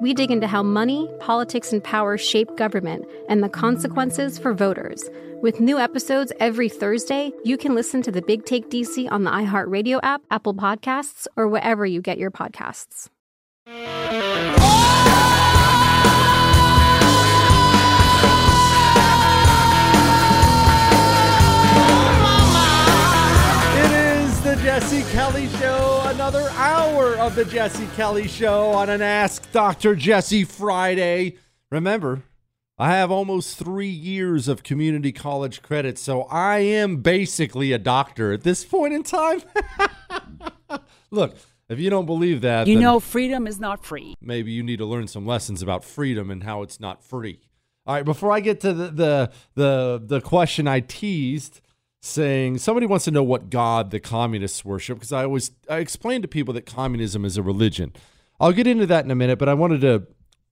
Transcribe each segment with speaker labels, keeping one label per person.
Speaker 1: we dig into how money, politics, and power shape government and the consequences for voters. With new episodes every Thursday, you can listen to the Big Take DC on the iHeartRadio app, Apple Podcasts, or wherever you get your podcasts.
Speaker 2: Jesse Kelly Show, another hour of the Jesse Kelly Show on an Ask Dr. Jesse Friday. Remember, I have almost three years of community college credit, so I am basically a doctor at this point in time. Look, if you don't believe that,
Speaker 3: you know freedom is not free.
Speaker 2: Maybe you need to learn some lessons about freedom and how it's not free. All right, before I get to the the the, the question I teased saying somebody wants to know what God the communists worship because I always I explain to people that communism is a religion. I'll get into that in a minute, but I wanted to.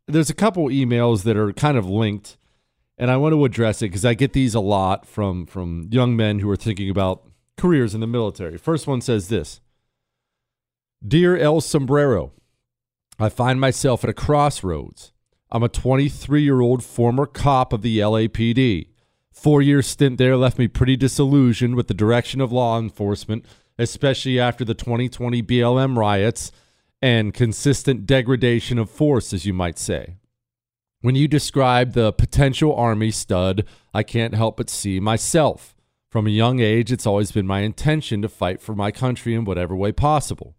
Speaker 2: There's a couple emails that are kind of linked, and I want to address it because I get these a lot from from young men who are thinking about careers in the military. First one says this: Dear El Sombrero, I find myself at a crossroads. I'm a 23 year old former cop of the LAPD. Four year stint there left me pretty disillusioned with the direction of law enforcement, especially after the 2020 BLM riots and consistent degradation of force, as you might say. When you describe the potential Army stud, I can't help but see myself. From a young age, it's always been my intention to fight for my country in whatever way possible.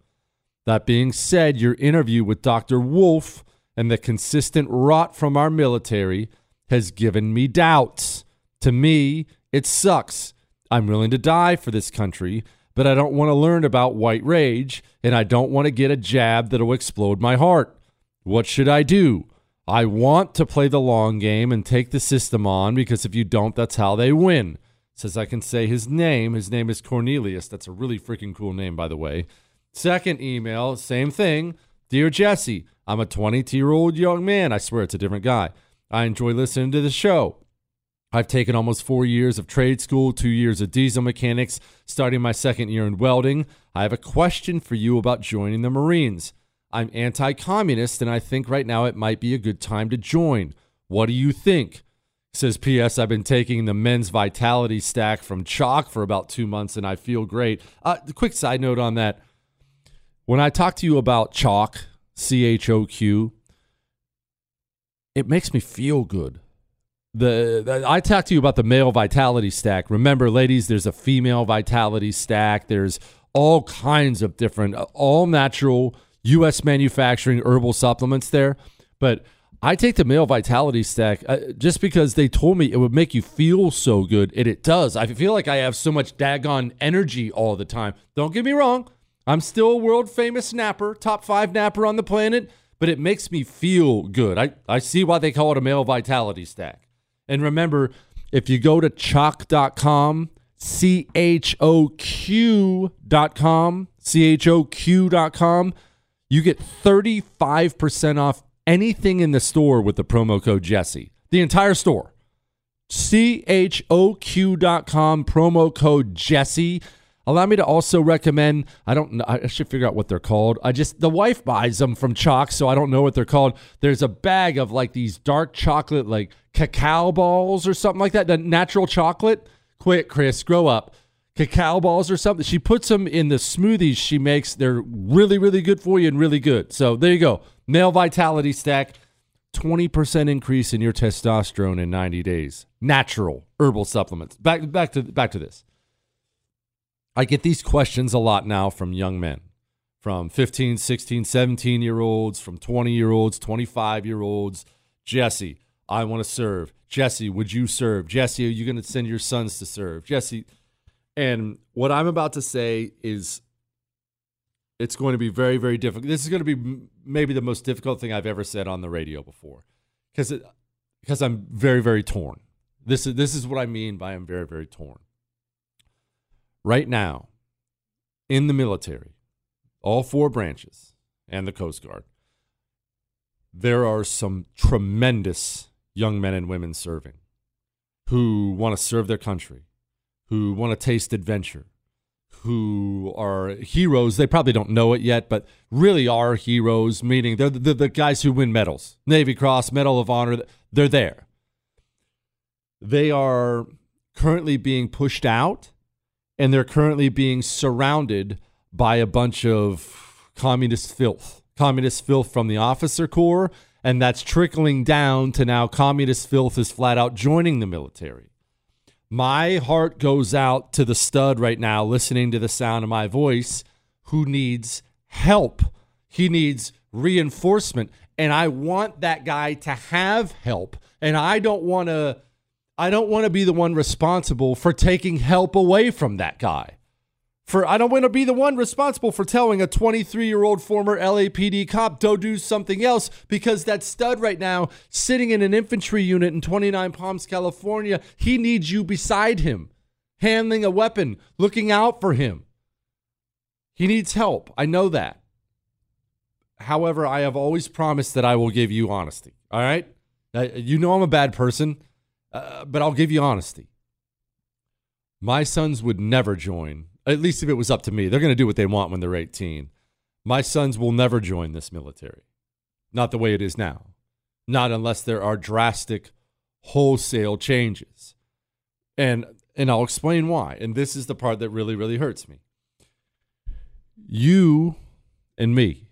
Speaker 2: That being said, your interview with Dr. Wolf and the consistent rot from our military has given me doubts. To me, it sucks. I'm willing to die for this country, but I don't want to learn about white rage, and I don't want to get a jab that'll explode my heart. What should I do? I want to play the long game and take the system on because if you don't, that's how they win. Says I can say his name. His name is Cornelius. That's a really freaking cool name, by the way. Second email, same thing. Dear Jesse, I'm a 22 year old young man. I swear it's a different guy. I enjoy listening to the show. I've taken almost four years of trade school, two years of diesel mechanics, starting my second year in welding. I have a question for you about joining the Marines. I'm anti communist, and I think right now it might be a good time to join. What do you think? Says P.S. I've been taking the men's vitality stack from Choq for about two months, and I feel great. Uh, quick side note on that. When I talk to you about Choq, C H O Q, it makes me feel good the, I talked to you about the male vitality stack. Remember, ladies, there's a female vitality stack. There's all kinds of different, all natural U.S. manufacturing herbal supplements there. But I take the male vitality stack uh, just because they told me it would make you feel so good, and it does. I feel like I have so much daggone energy all the time. Don't get me wrong, I'm still a world famous napper, top five napper on the planet, but it makes me feel good. I, I see why they call it a male vitality stack. And remember, if you go to choq.com, C H O Q.com, C H O Q.com, you get 35% off anything in the store with the promo code Jesse. The entire store. CHOQ.com, promo code Jesse. Allow me to also recommend, I don't know, I should figure out what they're called. I just, the wife buys them from Choq, so I don't know what they're called. There's a bag of like these dark chocolate, like cacao balls or something like that, the natural chocolate. Quit, Chris, grow up. Cacao balls or something. She puts them in the smoothies she makes. They're really, really good for you and really good. So there you go. Male Vitality Stack, 20% increase in your testosterone in 90 days. Natural herbal supplements. Back, back, to, back to this. I get these questions a lot now from young men, from 15, 16, 17 year olds, from 20 year olds, 25 year olds. Jesse, I want to serve. Jesse, would you serve? Jesse, are you going to send your sons to serve? Jesse, and what I'm about to say is it's going to be very, very difficult. This is going to be maybe the most difficult thing I've ever said on the radio before because because I'm very, very torn. This is this is what I mean by I'm very, very torn right now in the military, all four branches and the Coast Guard, there are some tremendous young men and women serving who want to serve their country, who want to taste adventure, who are heroes. They probably don't know it yet, but really are heroes, meaning they're the, the guys who win medals Navy Cross, Medal of Honor. They're there. They are currently being pushed out and they're currently being surrounded by a bunch of communist filth, communist filth from the officer corps, and that's trickling down to now communist filth is flat out joining the military. My heart goes out to the stud right now, listening to the sound of my voice, who needs help. He needs reinforcement. And I want that guy to have help. And I don't want to I don't want to be the one responsible for taking help away from that guy. For I don't want to be the one responsible for telling a 23-year-old former LAPD cop to do something else because that stud right now sitting in an infantry unit in 29 Palms, California, he needs you beside him, handling a weapon, looking out for him. He needs help. I know that. However, I have always promised that I will give you honesty. All right? You know I'm a bad person. Uh, but I'll give you honesty. My sons would never join, at least if it was up to me. They're going to do what they want when they're 18. My sons will never join this military. Not the way it is now. Not unless there are drastic wholesale changes. And and I'll explain why. And this is the part that really really hurts me. You and me,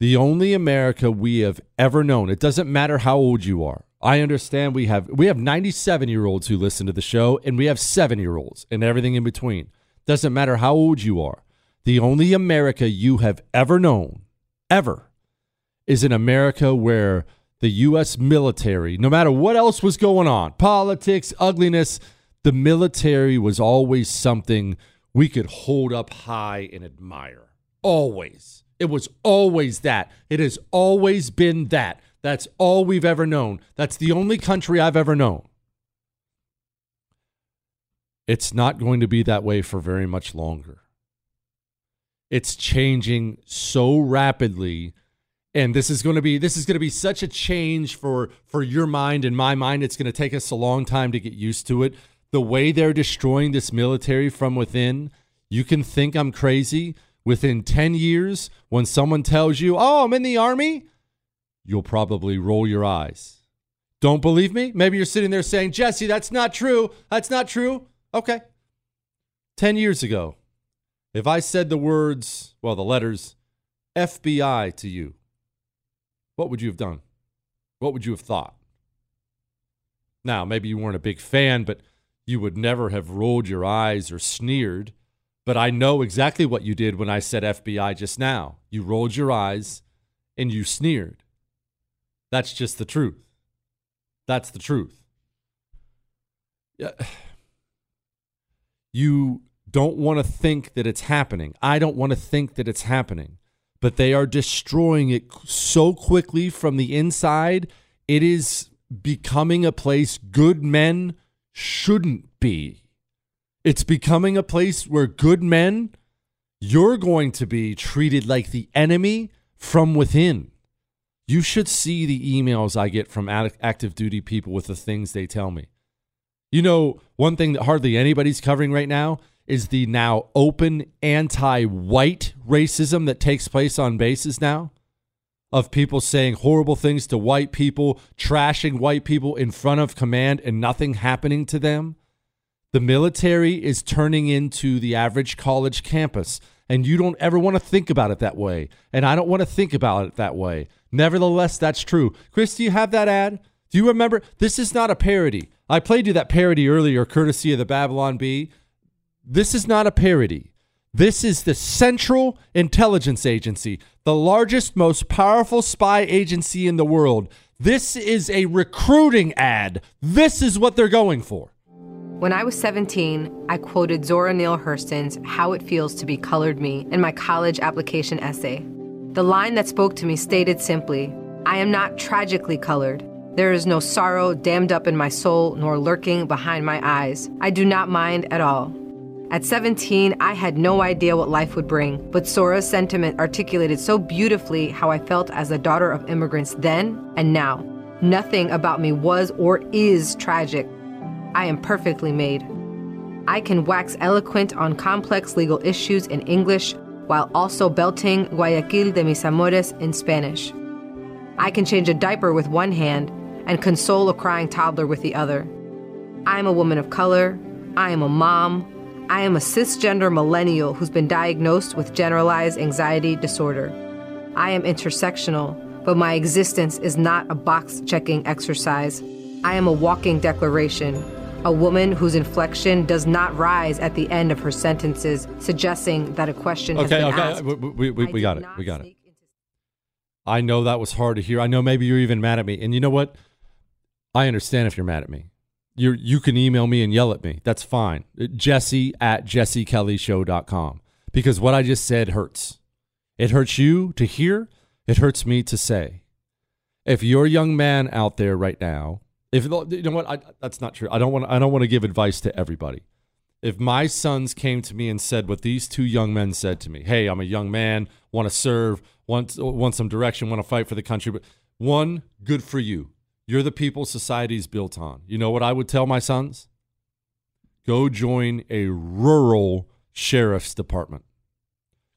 Speaker 2: the only America we have ever known. It doesn't matter how old you are. I understand we have we have 97 year olds who listen to the show, and we have seven year olds and everything in between. Doesn't matter how old you are. The only America you have ever known, ever, is an America where the U.S. military, no matter what else was going on, politics, ugliness, the military was always something we could hold up high and admire. Always. It was always that. It has always been that. That's all we've ever known. That's the only country I've ever known. It's not going to be that way for very much longer. It's changing so rapidly and this is going to be this is going to be such a change for for your mind and my mind it's going to take us a long time to get used to it the way they're destroying this military from within you can think i'm crazy within 10 years when someone tells you oh i'm in the army you'll probably roll your eyes. Don't believe me? Maybe you're sitting there saying, Jesse, that's not true. That's not true. Okay. 10 years ago, if I said the words, well, the letters FBI to you, what would you have done? What would you have thought? Now, maybe you weren't a big fan, but you would never have rolled your eyes or sneered. But I know exactly what you did when I said FBI just now. You rolled your eyes and you sneered. That's just the truth. That's the truth. Yeah. You don't want to think that it's happening. I don't want to think that it's happening. But they are destroying it so quickly from the inside. It is becoming a place good men shouldn't be. It's becoming a place where good men, you're going to be treated like the enemy from within. You should see the emails I get from active duty people with the things they tell me. You know, one thing that hardly anybody's covering right now is the now open anti white racism that takes place on bases now of people saying horrible things to white people, trashing white people in front of command, and nothing happening to them. The military is turning into the average college campus, and you don't ever want to think about it that way. And I don't want to think about it that way. Nevertheless, that's true. Chris, do you have that ad? Do you remember? This is not a parody. I played you that parody earlier, courtesy of the Babylon Bee. This is not a parody. This is the Central Intelligence Agency, the largest, most powerful spy agency in the world. This is a recruiting ad. This is what they're going for.
Speaker 4: When I was 17, I quoted Zora Neale Hurston's How It Feels to Be Colored Me in my college application essay. The line that spoke to me stated simply I am not tragically colored. There is no sorrow dammed up in my soul nor lurking behind my eyes. I do not mind at all. At 17, I had no idea what life would bring, but Zora's sentiment articulated so beautifully how I felt as a daughter of immigrants then and now. Nothing about me was or is tragic. I am perfectly made. I can wax eloquent on complex legal issues in English while also belting Guayaquil de mis amores in Spanish. I can change a diaper with one hand and console a crying toddler with the other. I am a woman of color. I am a mom. I am a cisgender millennial who's been diagnosed with generalized anxiety disorder. I am intersectional, but my existence is not a box checking exercise. I am a walking declaration, a woman whose inflection does not rise at the end of her sentences, suggesting that a question
Speaker 2: okay,
Speaker 4: has been
Speaker 2: okay,
Speaker 4: asked.
Speaker 2: we, we, we, we got it. We got it. I know that was hard to hear. I know maybe you're even mad at me. And you know what? I understand if you're mad at me you you can email me and yell at me. That's fine. Jesse at jessekellyshow.com. Because what I just said hurts. It hurts you to hear, it hurts me to say. If you're a young man out there right now, if you know what, I, that's not true. I don't want I don't want to give advice to everybody. If my sons came to me and said what these two young men said to me, "Hey, I'm a young man, want to serve, want want some direction, want to fight for the country," but one, good for you you're the people society's built on. You know what I would tell my sons? Go join a rural sheriff's department.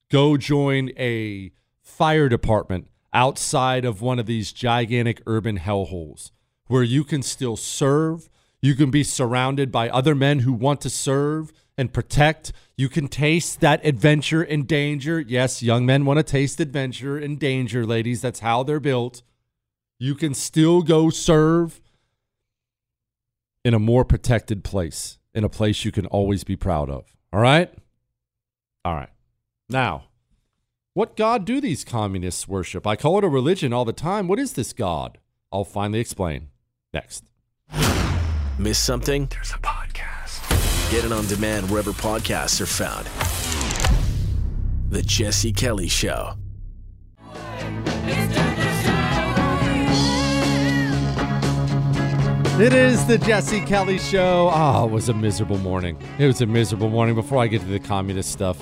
Speaker 2: Go join a fire department outside of one of these gigantic urban hellholes where you can still serve. You can be surrounded by other men who want to serve and protect. You can taste that adventure and danger. Yes, young men want to taste adventure and danger, ladies. That's how they're built. You can still go serve in a more protected place, in a place you can always be proud of. All right? All right. Now, what God do these communists worship? I call it a religion all the time. What is this God? I'll finally explain next.
Speaker 5: Miss something?
Speaker 6: There's a podcast.
Speaker 5: Get it on demand wherever podcasts are found. The Jesse Kelly Show.
Speaker 2: It is the Jesse Kelly Show. Oh, it was a miserable morning. It was a miserable morning before I get to the communist stuff.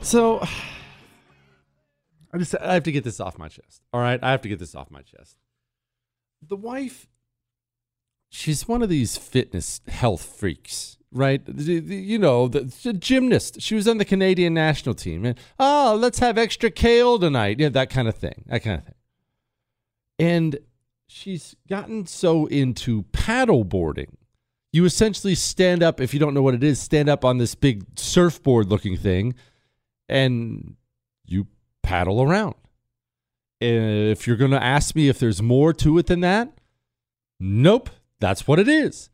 Speaker 2: So, I just I have to get this off my chest. All right, I have to get this off my chest. The wife, she's one of these fitness health freaks, right? You know, the, the gymnast. She was on the Canadian national team. And, oh, let's have extra kale tonight. Yeah, that kind of thing. That kind of thing. And she's gotten so into paddle boarding. You essentially stand up, if you don't know what it is, stand up on this big surfboard looking thing and you paddle around. If you're going to ask me if there's more to it than that, nope, that's what it is.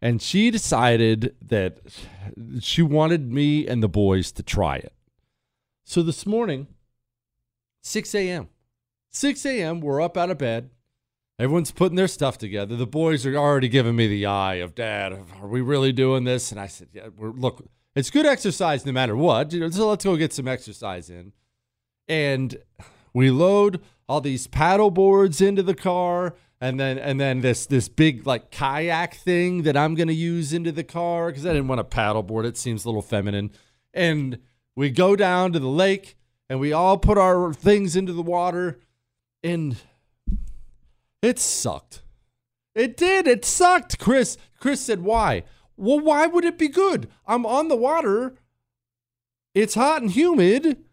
Speaker 2: And she decided that she wanted me and the boys to try it. So this morning, 6 a.m., 6 a.m., we're up out of bed Everyone's putting their stuff together. The boys are already giving me the eye of dad. Are we really doing this? And I said, yeah, we're, look, it's good exercise no matter what. So let's go get some exercise in. And we load all these paddle boards into the car and then and then this this big like kayak thing that I'm gonna use into the car because I didn't want a paddleboard. It seems a little feminine. And we go down to the lake and we all put our things into the water and it sucked. It did. It sucked. Chris Chris said why? Well, why would it be good? I'm on the water. It's hot and humid.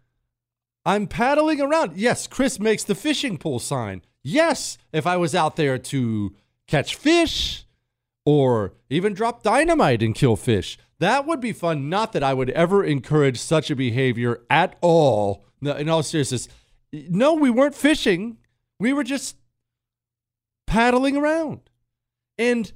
Speaker 2: I'm paddling around. Yes, Chris makes the fishing pole sign. Yes, if I was out there to catch fish or even drop dynamite and kill fish, that would be fun. Not that I would ever encourage such a behavior at all. No, in all seriousness, no, we weren't fishing. We were just paddling around. And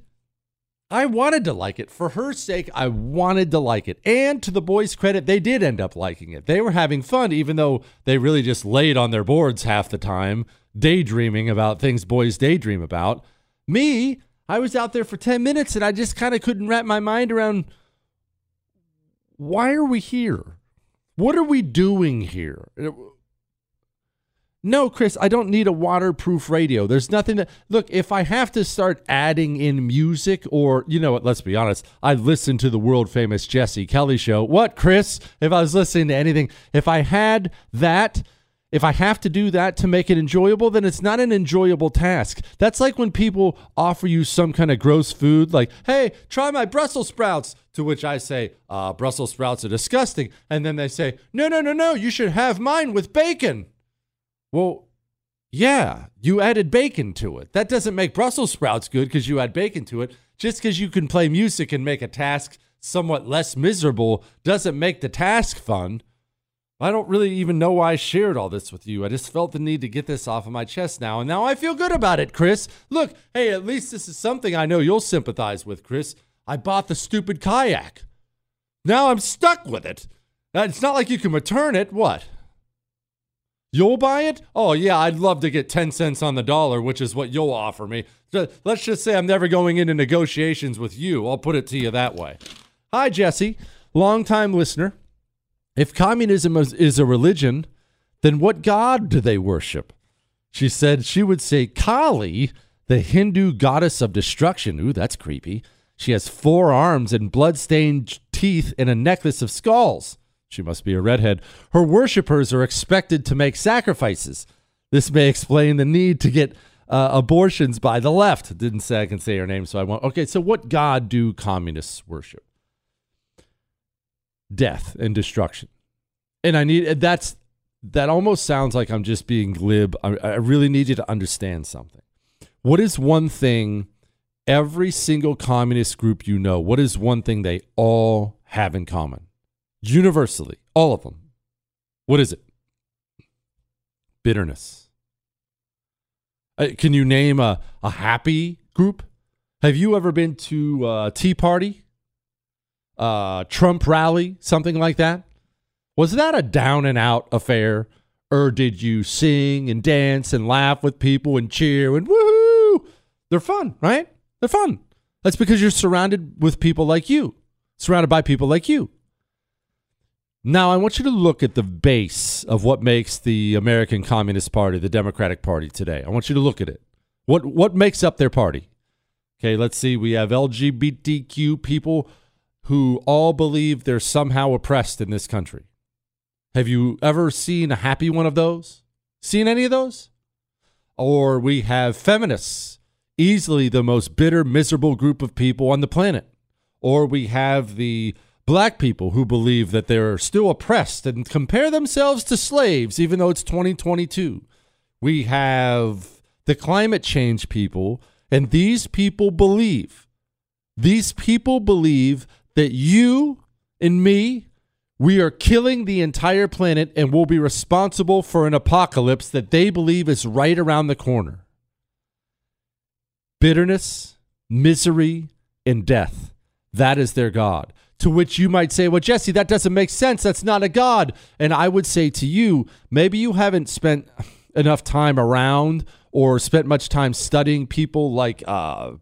Speaker 2: I wanted to like it. For her sake, I wanted to like it. And to the boys' credit, they did end up liking it. They were having fun, even though they really just laid on their boards half the time daydreaming about things boys daydream about. Me, I was out there for 10 minutes and I just kind of couldn't wrap my mind around why are we here? What are we doing here? No, Chris, I don't need a waterproof radio. There's nothing that look, if I have to start adding in music or you know what, let's be honest, I listen to the world famous Jesse Kelly show. What, Chris? If I was listening to anything, if I had that if I have to do that to make it enjoyable, then it's not an enjoyable task. That's like when people offer you some kind of gross food, like, hey, try my Brussels sprouts. To which I say, uh, Brussels sprouts are disgusting. And then they say, no, no, no, no, you should have mine with bacon. Well, yeah, you added bacon to it. That doesn't make Brussels sprouts good because you add bacon to it. Just because you can play music and make a task somewhat less miserable doesn't make the task fun. I don't really even know why I shared all this with you. I just felt the need to get this off of my chest now, and now I feel good about it, Chris. Look, hey, at least this is something I know you'll sympathize with, Chris. I bought the stupid kayak. Now I'm stuck with it. It's not like you can return it. What? You'll buy it? Oh, yeah, I'd love to get 10 cents on the dollar, which is what you'll offer me. Let's just say I'm never going into negotiations with you. I'll put it to you that way. Hi, Jesse, longtime listener. If communism is a religion, then what god do they worship? She said she would say Kali, the Hindu goddess of destruction. Ooh, that's creepy. She has four arms and blood-stained teeth and a necklace of skulls. She must be a redhead. Her worshippers are expected to make sacrifices. This may explain the need to get uh, abortions by the left. Didn't say I can say her name, so I won't. Okay, so what god do communists worship? death and destruction. And I need that's that almost sounds like I'm just being glib. I, I really need you to understand something. What is one thing every single communist group you know, what is one thing they all have in common? Universally, all of them. What is it? Bitterness. Uh, can you name a, a happy group? Have you ever been to a Tea Party? uh, Trump rally, something like that? Was that a down and out affair? Or did you sing and dance and laugh with people and cheer and woohoo? They're fun, right? They're fun. That's because you're surrounded with people like you, surrounded by people like you. Now, I want you to look at the base of what makes the American Communist Party, the Democratic Party today. I want you to look at it. What what makes up their party? Okay, let's see. We have LGBTQ people who all believe they're somehow oppressed in this country. Have you ever seen a happy one of those? Seen any of those? Or we have feminists, easily the most bitter, miserable group of people on the planet. Or we have the black people who believe that they're still oppressed and compare themselves to slaves, even though it's 2022. We have the climate change people, and these people believe, these people believe that you and me, we are killing the entire planet and will be responsible for an apocalypse that they believe is right around the corner. Bitterness, misery, and death. That is their God. To which you might say, well, Jesse, that doesn't make sense. That's not a God. And I would say to you, maybe you haven't spent enough time around or spent much time studying people like uh,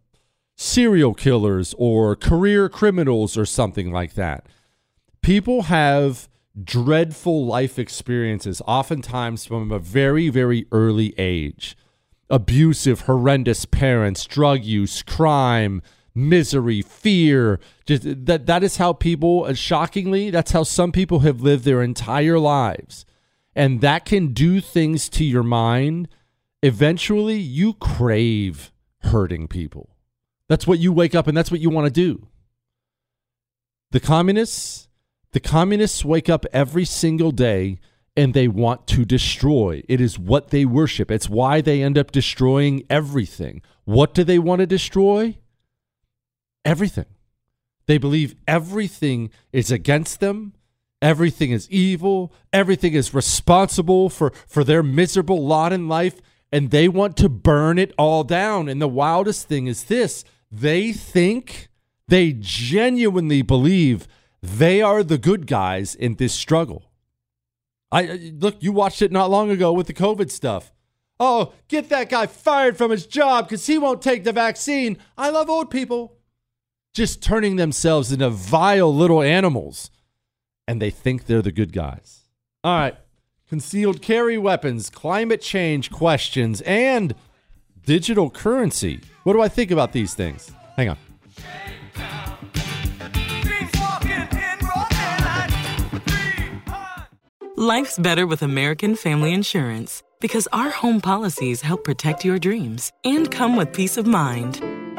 Speaker 2: serial killers or career criminals or something like that. People have dreadful life experiences, oftentimes from a very, very early age. Abusive, horrendous parents, drug use, crime, misery, fear. Just that that is how people uh, shockingly, that's how some people have lived their entire lives. And that can do things to your mind. Eventually, you crave hurting people. That's what you wake up and that's what you want to do. The communists, the communists wake up every single day and they want to destroy. It is what they worship. It's why they end up destroying everything. What do they want to destroy? Everything. They believe everything is against them. Everything is evil. Everything is responsible for, for their miserable lot in life. And they want to burn it all down. And the wildest thing is this they think, they genuinely believe they are the good guys in this struggle. I look, you watched it not long ago with the COVID stuff. Oh, get that guy fired from his job because he won't take the vaccine. I love old people. Just turning themselves into vile little animals. And they think they're the good guys. All right. Concealed carry weapons, climate change questions, and digital currency. What do I think about these things? Hang on.
Speaker 6: Life's better with American Family Insurance because our home policies help protect your dreams and come with peace of mind.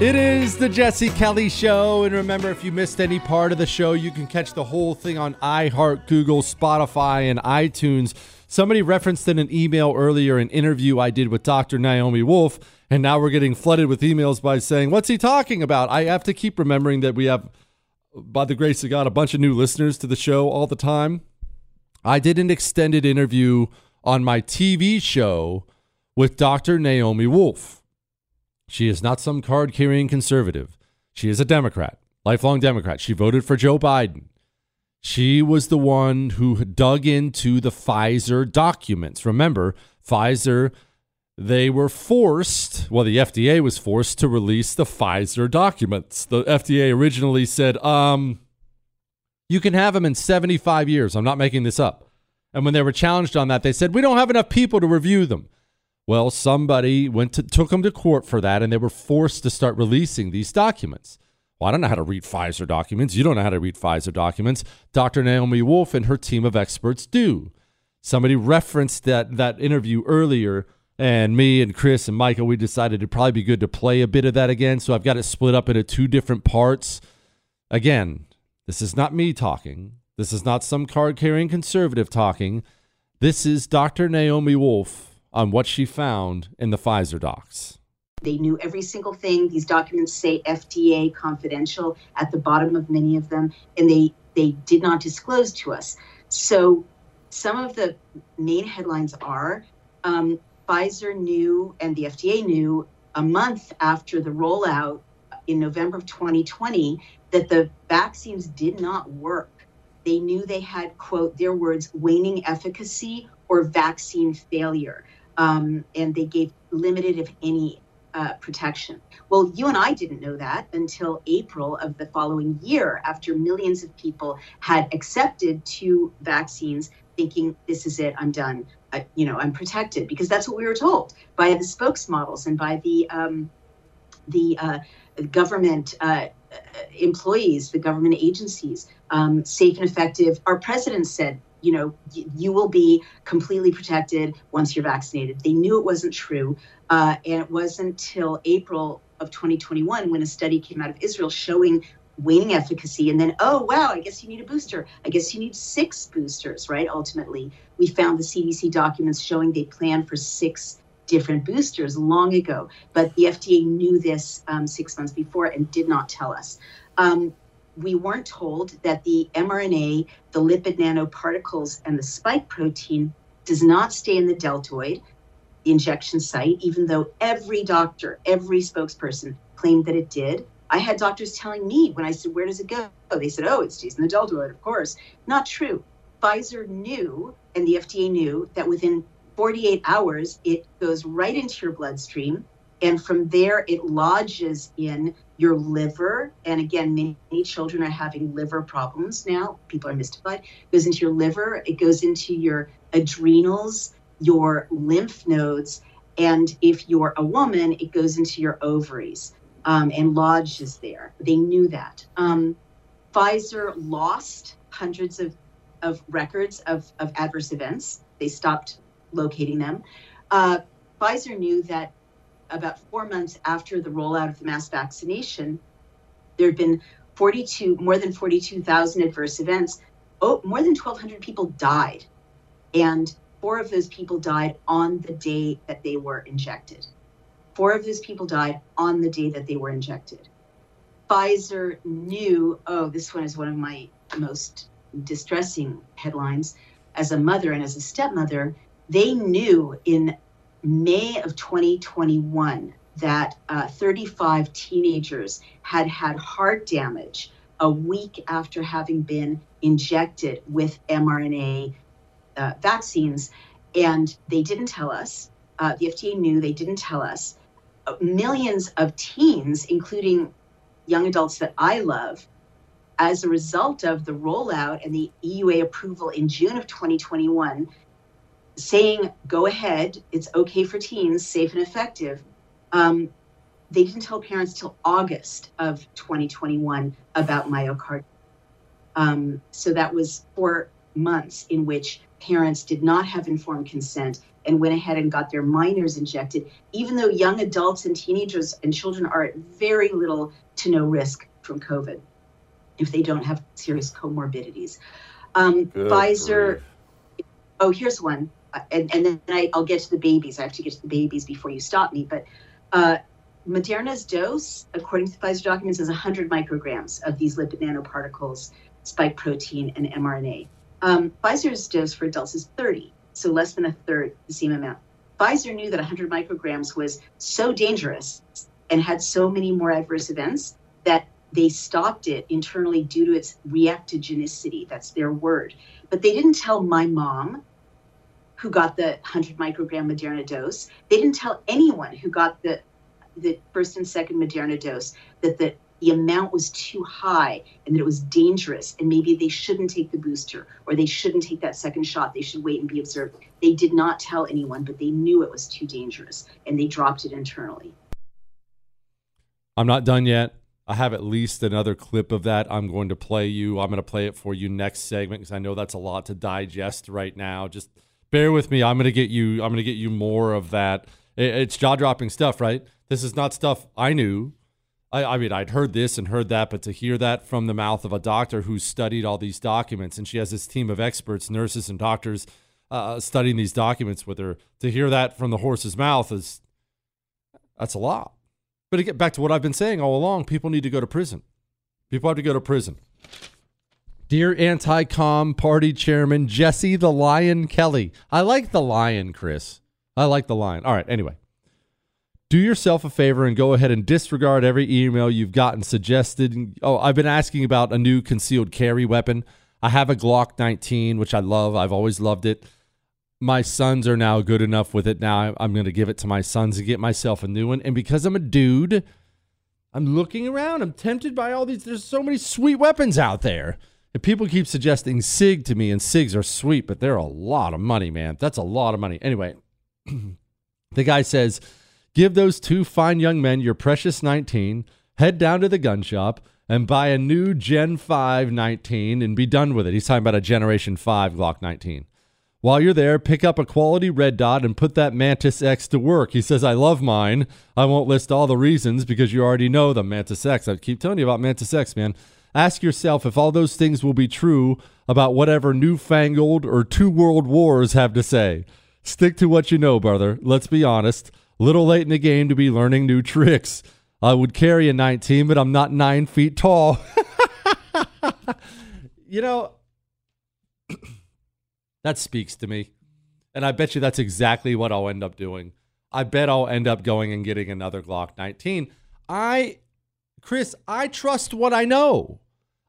Speaker 2: It is the Jesse Kelly Show. And remember, if you missed any part of the show, you can catch the whole thing on iHeart, Google, Spotify, and iTunes. Somebody referenced in an email earlier an interview I did with Dr. Naomi Wolf, and now we're getting flooded with emails by saying, What's he talking about? I have to keep remembering that we have, by the grace of God, a bunch of new listeners to the show all the time. I did an extended interview on my TV show with Dr. Naomi Wolf. She is not some card carrying conservative. She is a Democrat, lifelong Democrat. She voted for Joe Biden. She was the one who dug into the Pfizer documents. Remember, Pfizer, they were forced, well, the FDA was forced to release the Pfizer documents. The FDA originally said, um, you can have them in 75 years. I'm not making this up. And when they were challenged on that, they said, we don't have enough people to review them. Well, somebody went to took them to court for that, and they were forced to start releasing these documents. Well, I don't know how to read Pfizer documents. You don't know how to read Pfizer documents. Dr. Naomi Wolf and her team of experts do. Somebody referenced that that interview earlier, and me and Chris and Michael, we decided it'd probably be good to play a bit of that again. So I've got it split up into two different parts. Again, this is not me talking. This is not some card carrying conservative talking. This is Dr. Naomi Wolf on what she found in the Pfizer docs.
Speaker 7: They knew every single thing. These documents say FDA confidential at the bottom of many of them, and they, they did not disclose to us. So some of the main headlines are um, Pfizer knew and the FDA knew a month after the rollout in November of 2020 that the vaccines did not work. They knew they had, quote, their words, waning efficacy or vaccine failure um, and they gave limited, if any, uh, protection. Well, you and I didn't know that until April of the following year, after millions of people had accepted two vaccines, thinking this is it, I'm done, uh, you know, I'm protected, because that's what we were told by the spokesmodels and by the um, the uh, government uh, employees, the government agencies, um, safe and effective. Our president said you know, y- you will be completely protected once you're vaccinated. They knew it wasn't true. Uh, and it wasn't until April of 2021 when a study came out of Israel showing waning efficacy. And then, oh, wow, I guess you need a booster. I guess you need six boosters, right? Ultimately, we found the CDC documents showing they planned for six different boosters long ago. But the FDA knew this um, six months before and did not tell us. Um, we weren't told that the mRNA, the lipid nanoparticles, and the spike protein does not stay in the deltoid, the injection site, even though every doctor, every spokesperson claimed that it did. I had doctors telling me when I said, Where does it go? They said, Oh, it stays in the deltoid, of course. Not true. Pfizer knew, and the FDA knew, that within 48 hours, it goes right into your bloodstream. And from there, it lodges in your liver. And again, many, many, children are having liver problems now. People are mystified. It goes into your liver, it goes into your adrenals, your lymph nodes. And if you're a woman, it goes into your ovaries um, and lodges there. They knew that. Um, Pfizer lost hundreds of, of records of, of adverse events. They stopped locating them. Uh, Pfizer knew that about four months after the rollout of the mass vaccination, there had been 42, more than 42,000 adverse events. Oh, more than 1,200 people died. And four of those people died on the day that they were injected. Four of those people died on the day that they were injected. Pfizer knew, oh, this one is one of my most distressing headlines. As a mother and as a stepmother, they knew in May of 2021 that uh, 35 teenagers had had heart damage a week after having been injected with mRNA uh, vaccines. And they didn't tell us. Uh, the FDA knew they didn't tell us. Uh, millions of teens, including young adults that I love, as a result of the rollout and the EUA approval in June of 2021, saying go ahead it's okay for teens safe and effective um, they didn't tell parents till august of 2021 about myocarditis um, so that was four months in which parents did not have informed consent and went ahead and got their minors injected, even though young adults and teenagers and children are at very little to no risk from COVID if they don't have serious comorbidities. Um, Pfizer, grief. oh, here's one. And, and then I, will get to the babies. I have to get to the babies before you stop me. But uh, Moderna's dose, according to Pfizer documents, is 100 micrograms of these lipid nanoparticles, spike protein, and mRNA. Um, Pfizer's dose for adults is 30, so less than a third the same amount. Pfizer knew that 100 micrograms was so dangerous and had so many more adverse events that they stopped it internally due to its reactogenicity. That's their word. But they didn't tell my mom, who got the 100 microgram Moderna dose. They didn't tell anyone who got the the first and second Moderna dose that the, the amount was too high and that it was dangerous and maybe they shouldn't take the booster or they shouldn't take that second shot. They should wait and be observed. They did not tell anyone, but they knew it was too dangerous and they dropped it internally.
Speaker 2: I'm not done yet. I have at least another clip of that I'm going to play you. I'm going to play it for you next segment because I know that's a lot to digest right now. Just bear with me. I'm to get you. I'm to get you more of that. It's jaw dropping stuff, right? This is not stuff I knew. I, I, mean, I'd heard this and heard that, but to hear that from the mouth of a doctor who studied all these documents, and she has this team of experts, nurses, and doctors uh, studying these documents with her, to hear that from the horse's mouth is that's a lot. But to get back to what I've been saying all along, people need to go to prison. People have to go to prison. Dear anti com party chairman Jesse the Lion Kelly. I like the lion, Chris. I like the lion. All right, anyway do yourself a favor and go ahead and disregard every email you've gotten suggested. Oh, I've been asking about a new concealed carry weapon. I have a Glock 19, which I love. I've always loved it. My sons are now good enough with it. Now I'm going to give it to my sons and get myself a new one. And because I'm a dude, I'm looking around. I'm tempted by all these. There's so many sweet weapons out there. And people keep suggesting SIG to me, and SIGs are sweet, but they're a lot of money, man. That's a lot of money. Anyway, the guy says, Give those two fine young men your precious 19, head down to the gun shop, and buy a new Gen 5 19 and be done with it. He's talking about a Generation 5 Glock 19. While you're there, pick up a quality red dot and put that Mantis X to work. He says, I love mine. I won't list all the reasons because you already know the Mantis X. I keep telling you about Mantis X, man. Ask yourself if all those things will be true about whatever newfangled or two world wars have to say. Stick to what you know, brother. Let's be honest. Little late in the game to be learning new tricks. I would carry a 19, but I'm not nine feet tall. you know, that speaks to me. And I bet you that's exactly what I'll end up doing. I bet I'll end up going and getting another Glock 19. I, Chris, I trust what I know.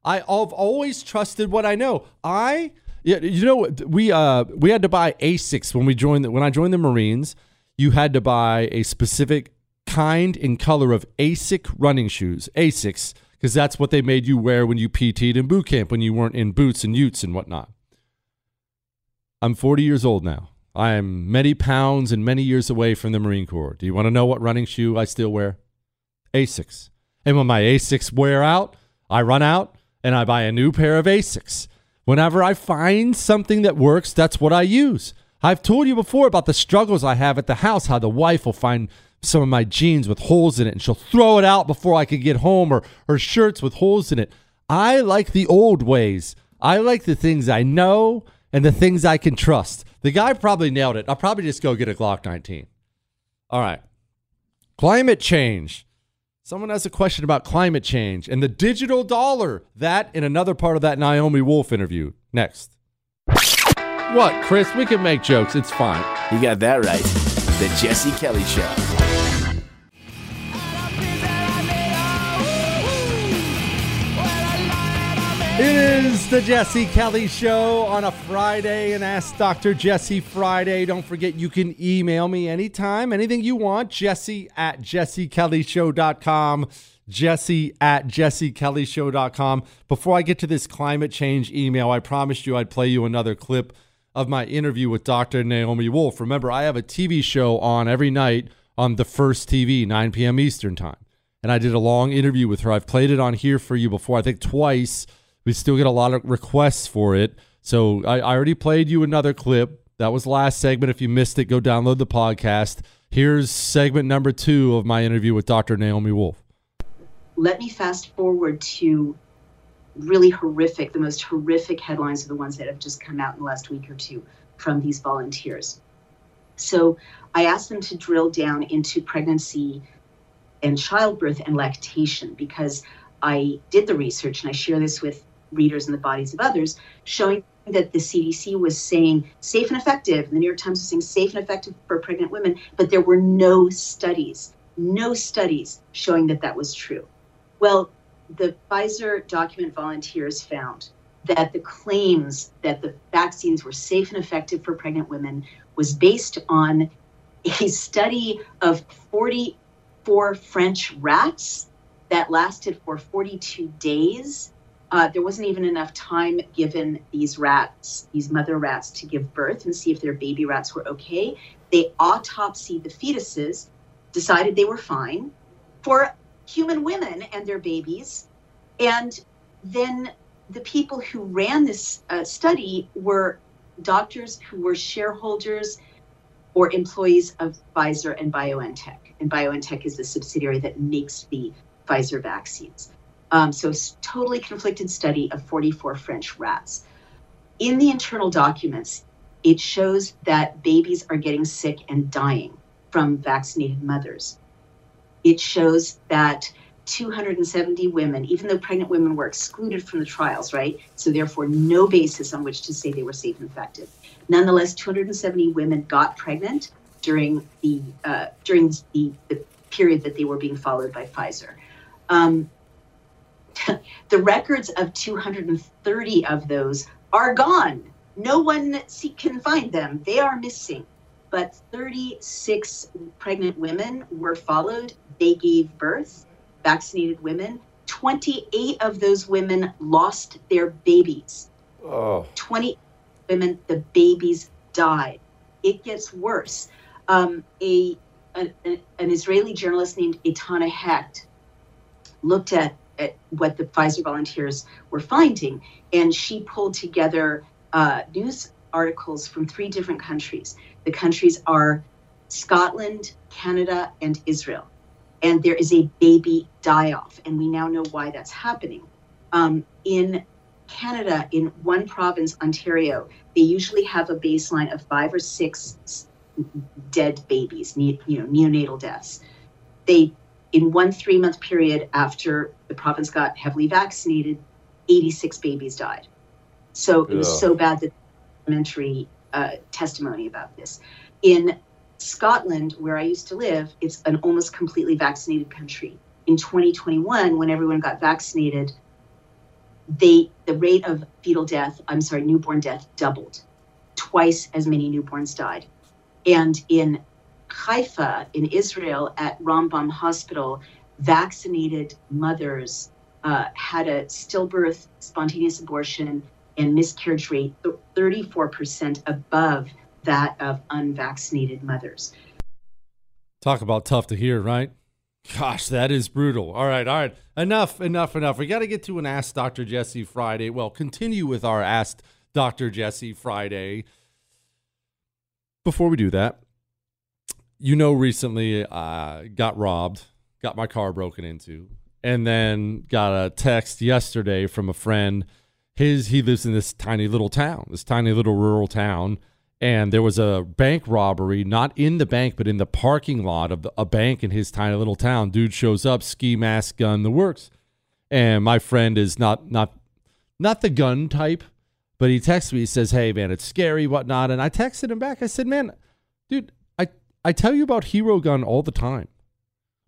Speaker 2: I, I've always trusted what I know. I, yeah, you know, we uh we had to buy Asics when we joined the, when I joined the Marines you had to buy a specific kind and color of ASIC running shoes, ASICs, because that's what they made you wear when you PT'd in boot camp when you weren't in boots and utes and whatnot. I'm 40 years old now. I am many pounds and many years away from the Marine Corps. Do you want to know what running shoe I still wear? Asics. And when my Asics wear out, I run out and I buy a new pair of Asics. Whenever I find something that works, that's what I use. I've told you before about the struggles I have at the house, how the wife will find some of my jeans with holes in it and she'll throw it out before I can get home or her shirts with holes in it. I like the old ways. I like the things I know and the things I can trust. The guy probably nailed it. I'll probably just go get a Glock 19. All right. Climate change. Someone has a question about climate change and the digital dollar. That in another part of that Naomi Wolf interview. Next. What, Chris? We can make jokes. It's fine.
Speaker 8: You got that right. The Jesse Kelly Show.
Speaker 2: It is the Jesse Kelly Show on a Friday and Ask Dr. Jesse Friday. Don't forget you can email me anytime, anything you want. Jesse at jessekellyshow.com. Jesse at jessekellyshow.com. Before I get to this climate change email, I promised you I'd play you another clip of my interview with Dr. Naomi Wolf. Remember, I have a TV show on every night on the first TV, 9 p.m. Eastern Time. And I did a long interview with her. I've played it on here for you before, I think twice. We still get a lot of requests for it. So I, I already played you another clip. That was last segment. If you missed it, go download the podcast. Here's segment number two of my interview with Dr. Naomi Wolf.
Speaker 7: Let me fast forward to really horrific, the most horrific headlines are the ones that have just come out in the last week or two from these volunteers. So I asked them to drill down into pregnancy and childbirth and lactation because I did the research and I share this with readers and the bodies of others, showing that the CDC was saying safe and effective, and the New York Times was saying safe and effective for pregnant women, but there were no studies, no studies showing that that was true. Well, the Pfizer document volunteers found that the claims that the vaccines were safe and effective for pregnant women was based on a study of 44 French rats that lasted for 42 days. Uh, there wasn't even enough time given these rats, these mother rats, to give birth and see if their baby rats were okay. They autopsied the fetuses, decided they were fine for human women and their babies. And then the people who ran this uh, study were doctors who were shareholders or employees of Pfizer and BioNTech. And BioNTech is the subsidiary that makes the Pfizer vaccines. Um, so, totally conflicted study of 44 French rats. In the internal documents, it shows that babies are getting sick and dying from vaccinated mothers. It shows that 270 women, even though pregnant women were excluded from the trials, right? So, therefore, no basis on which to say they were safe and effective. Nonetheless, 270 women got pregnant during the uh, during the, the period that they were being followed by Pfizer. Um, the records of 230 of those are gone. No one can find them. They are missing. But 36 pregnant women were followed. They gave birth, vaccinated women. 28 of those women lost their babies.
Speaker 2: Oh.
Speaker 7: 20 women, the babies died. It gets worse. Um, a, a, an Israeli journalist named Etana Hecht looked at, at what the Pfizer volunteers were finding, and she pulled together uh, news articles from three different countries. The countries are Scotland, Canada, and Israel. And there is a baby die off, and we now know why that's happening. Um, in Canada, in one province, Ontario, they usually have a baseline of five or six dead babies, you know, neonatal deaths. They, in one three month period after the province got heavily vaccinated, 86 babies died. So it was so bad that parliamentary uh, testimony about this. In Scotland, where I used to live, it's an almost completely vaccinated country. In 2021, when everyone got vaccinated, they the rate of fetal death, I'm sorry, newborn death doubled. Twice as many newborns died. And in Haifa, in Israel, at Rambam Hospital, vaccinated mothers uh, had a stillbirth, spontaneous abortion, and miscarriage rate 34% above that of unvaccinated mothers.
Speaker 2: Talk about tough to hear, right? Gosh, that is brutal. All right, all right. Enough, enough, enough. We got to get to an Ask Dr. Jesse Friday. Well, continue with our Ask Dr. Jesse Friday. Before we do that, you know, recently uh, got robbed, got my car broken into, and then got a text yesterday from a friend. His he lives in this tiny little town, this tiny little rural town and there was a bank robbery, not in the bank, but in the parking lot of a bank in his tiny little town. Dude shows up, ski mask, gun, the works. And my friend is not not not the gun type, but he texts me. He says, "Hey man, it's scary, whatnot." And I texted him back. I said, "Man, dude, I tell you about Hero Gun all the time.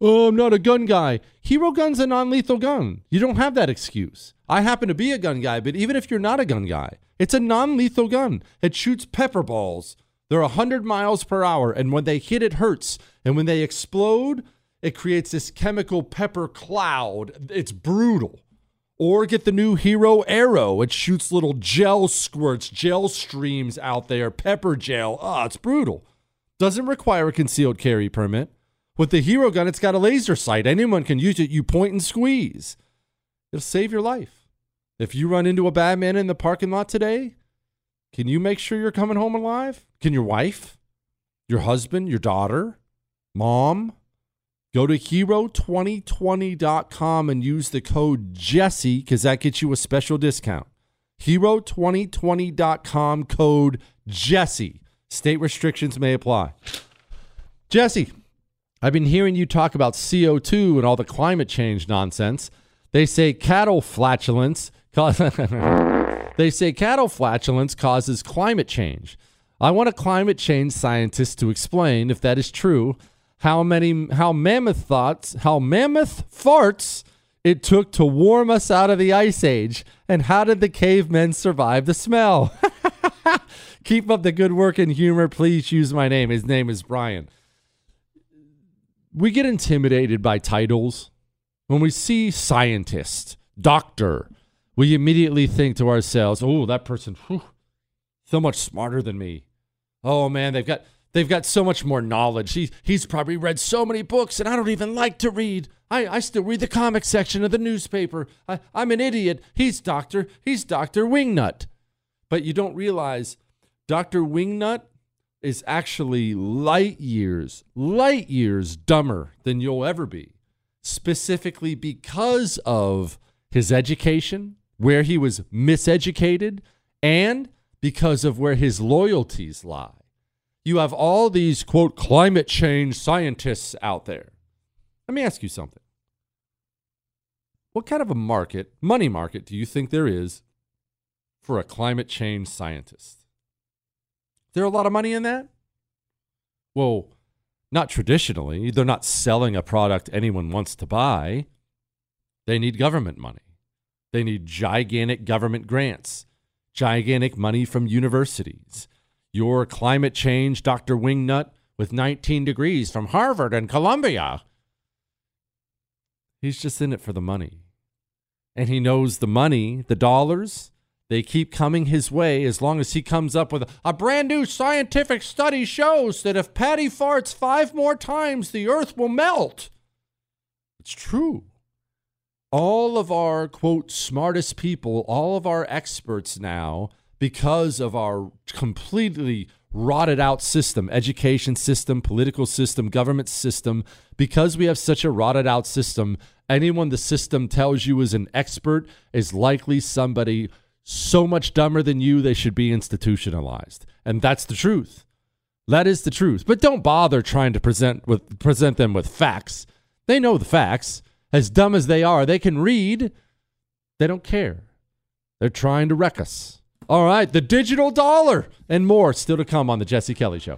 Speaker 2: Oh, I'm not a gun guy. Hero Gun's a non-lethal gun. You don't have that excuse. I happen to be a gun guy, but even if you're not a gun guy." It's a non lethal gun. It shoots pepper balls. They're 100 miles per hour, and when they hit, it hurts. And when they explode, it creates this chemical pepper cloud. It's brutal. Or get the new Hero Arrow. It shoots little gel squirts, gel streams out there, pepper gel. Ah, oh, it's brutal. Doesn't require a concealed carry permit. With the Hero gun, it's got a laser sight. Anyone can use it. You point and squeeze. It'll save your life. If you run into a bad man in the parking lot today, Can you make sure you're coming home alive? Can your wife, your husband, your daughter, mom? Go to hero2020.com and use the code Jesse because that gets you a special discount. Hero2020.com code Jesse. State restrictions may apply. Jesse, I've been hearing you talk about CO2 and all the climate change nonsense. They say cattle flatulence They say cattle flatulence causes climate change. I want a climate change scientist to explain if that is true, how many how mammoth thoughts, how mammoth farts it took to warm us out of the ice age and how did the cavemen survive the smell? Keep up the good work and humor. Please use my name. His name is Brian. We get intimidated by titles. When we see scientist, doctor, we immediately think to ourselves, "Oh, that person, whew, so much smarter than me. Oh man, they've got they've got so much more knowledge. He, he's probably read so many books, and I don't even like to read. I, I still read the comic section of the newspaper. I, I'm an idiot. He's Doctor. He's Doctor Wingnut. But you don't realize Dr. Wingnut is actually light years, light years dumber than you'll ever be, specifically because of his education, where he was miseducated, and because of where his loyalties lie. You have all these, quote, climate change scientists out there. Let me ask you something. What kind of a market, money market, do you think there is for a climate change scientist? There a lot of money in that? Well, not traditionally. They're not selling a product anyone wants to buy. They need government money. They need gigantic government grants, gigantic money from universities. Your climate change Dr. Wingnut with 19 degrees from Harvard and Columbia. He's just in it for the money. And he knows the money, the dollars, they keep coming his way as long as he comes up with a, brand new scientific study shows that if Patty farts five more times, the earth will melt. It's true. All of our, quote, smartest people, all of our experts now, because of our completely rotted out system, education system, political system, government system, because we have such a rotted out system, anyone the system tells you is an expert is likely somebody so much dumber than you, they should be institutionalized. And that's the truth. That is the truth. But don't bother trying to present with present them with facts. They know the facts. As dumb as they are, they can read. They don't care. They're trying to wreck us. All right, the digital dollar and more still to come on the Jesse Kelly Show.